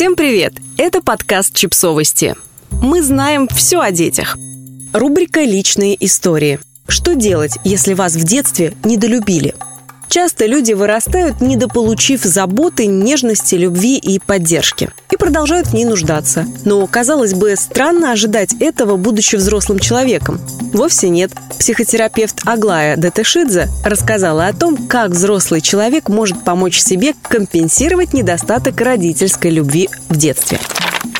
Всем привет! Это подкаст «Чипсовости». Мы знаем все о детях. Рубрика «Личные истории». Что делать, если вас в детстве недолюбили? Часто люди вырастают, недополучив заботы, нежности, любви и поддержки. И продолжают в ней нуждаться. Но, казалось бы, странно ожидать этого, будучи взрослым человеком. Вовсе нет. Психотерапевт Аглая Датешидзе рассказала о том, как взрослый человек может помочь себе компенсировать недостаток родительской любви в детстве.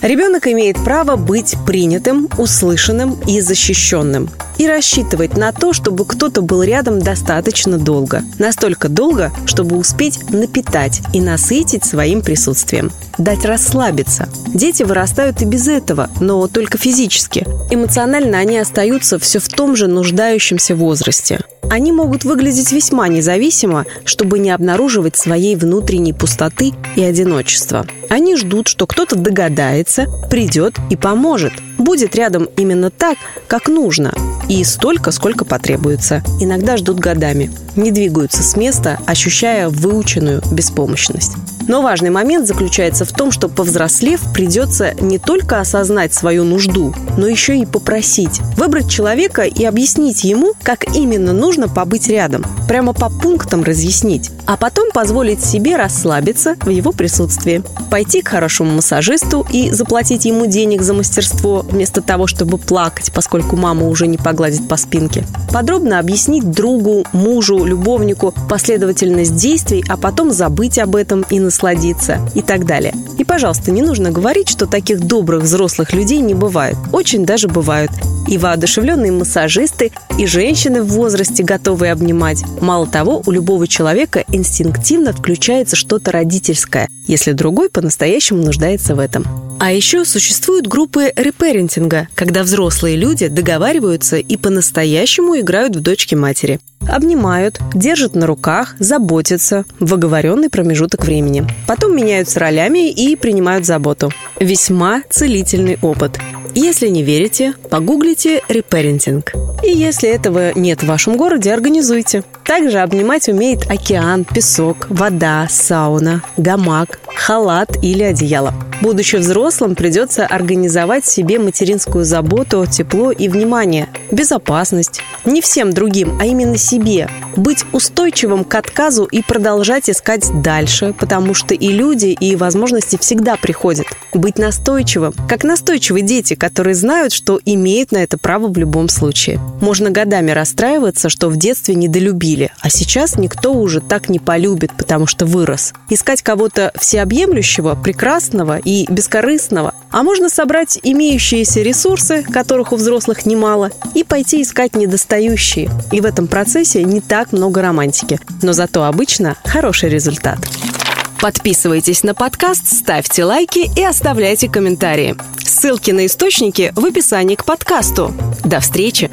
Ребенок имеет право быть принятым, услышанным и защищенным. И рассчитывать на то, чтобы кто-то был рядом достаточно долго. Настолько долго, чтобы успеть напитать и насытить своим присутствием. Дать расслабиться. Дети вырастают и без этого, но только физически. Эмоционально они остаются все в том же нуждающемся возрасте. Они могут выглядеть весьма независимо, чтобы не обнаруживать своей внутренней пустоты и одиночества. Они ждут, что кто-то догадается, придет и поможет. Будет рядом именно так, как нужно. И столько, сколько потребуется. Иногда ждут годами. Не двигаются с места, ощущая выученную беспомощность. Но важный момент заключается в том, что повзрослев придется не только осознать свою нужду, но еще и попросить. Выбрать человека и объяснить ему, как именно нужно побыть рядом. Прямо по пунктам разъяснить. А потом позволить себе расслабиться в его присутствии. Пойти к хорошему массажисту и заплатить ему денег за мастерство, вместо того, чтобы плакать, поскольку мама уже не погладит по спинке. Подробно объяснить другу, мужу, любовнику последовательность действий, а потом забыть об этом и насладиться насладиться и так далее. И, пожалуйста, не нужно говорить, что таких добрых взрослых людей не бывает. Очень даже бывают. И воодушевленные массажисты, и женщины в возрасте готовые обнимать. Мало того, у любого человека инстинктивно включается что-то родительское, если другой по-настоящему нуждается в этом. А еще существуют группы репарентинга, когда взрослые люди договариваются и по-настоящему играют в дочки матери. Обнимают, держат на руках, заботятся в оговоренный промежуток времени. Потом меняются ролями и принимают заботу. Весьма целительный опыт. Если не верите, погуглите репарентинг. И если этого нет в вашем городе, организуйте. Также обнимать умеет океан, песок, вода, сауна, гамак, халат или одеяло. Будучи взрослым, придется организовать себе материнскую заботу, тепло и внимание, безопасность. Не всем другим, а именно себе. Быть устойчивым к отказу и продолжать искать дальше, потому что и люди, и возможности всегда приходят. Быть настойчивым, как настойчивые дети, которые знают, что имеют на это право в любом случае. Можно годами расстраиваться, что в детстве недолюбили, а сейчас никто уже так не полюбит, потому что вырос. Искать кого-то всеобъемлющего, прекрасного и бескорыстного. А можно собрать имеющиеся ресурсы, которых у взрослых немало, и пойти искать недостающие. И в этом процессе не так много романтики. Но зато обычно хороший результат. Подписывайтесь на подкаст, ставьте лайки и оставляйте комментарии. Ссылки на источники в описании к подкасту. До встречи!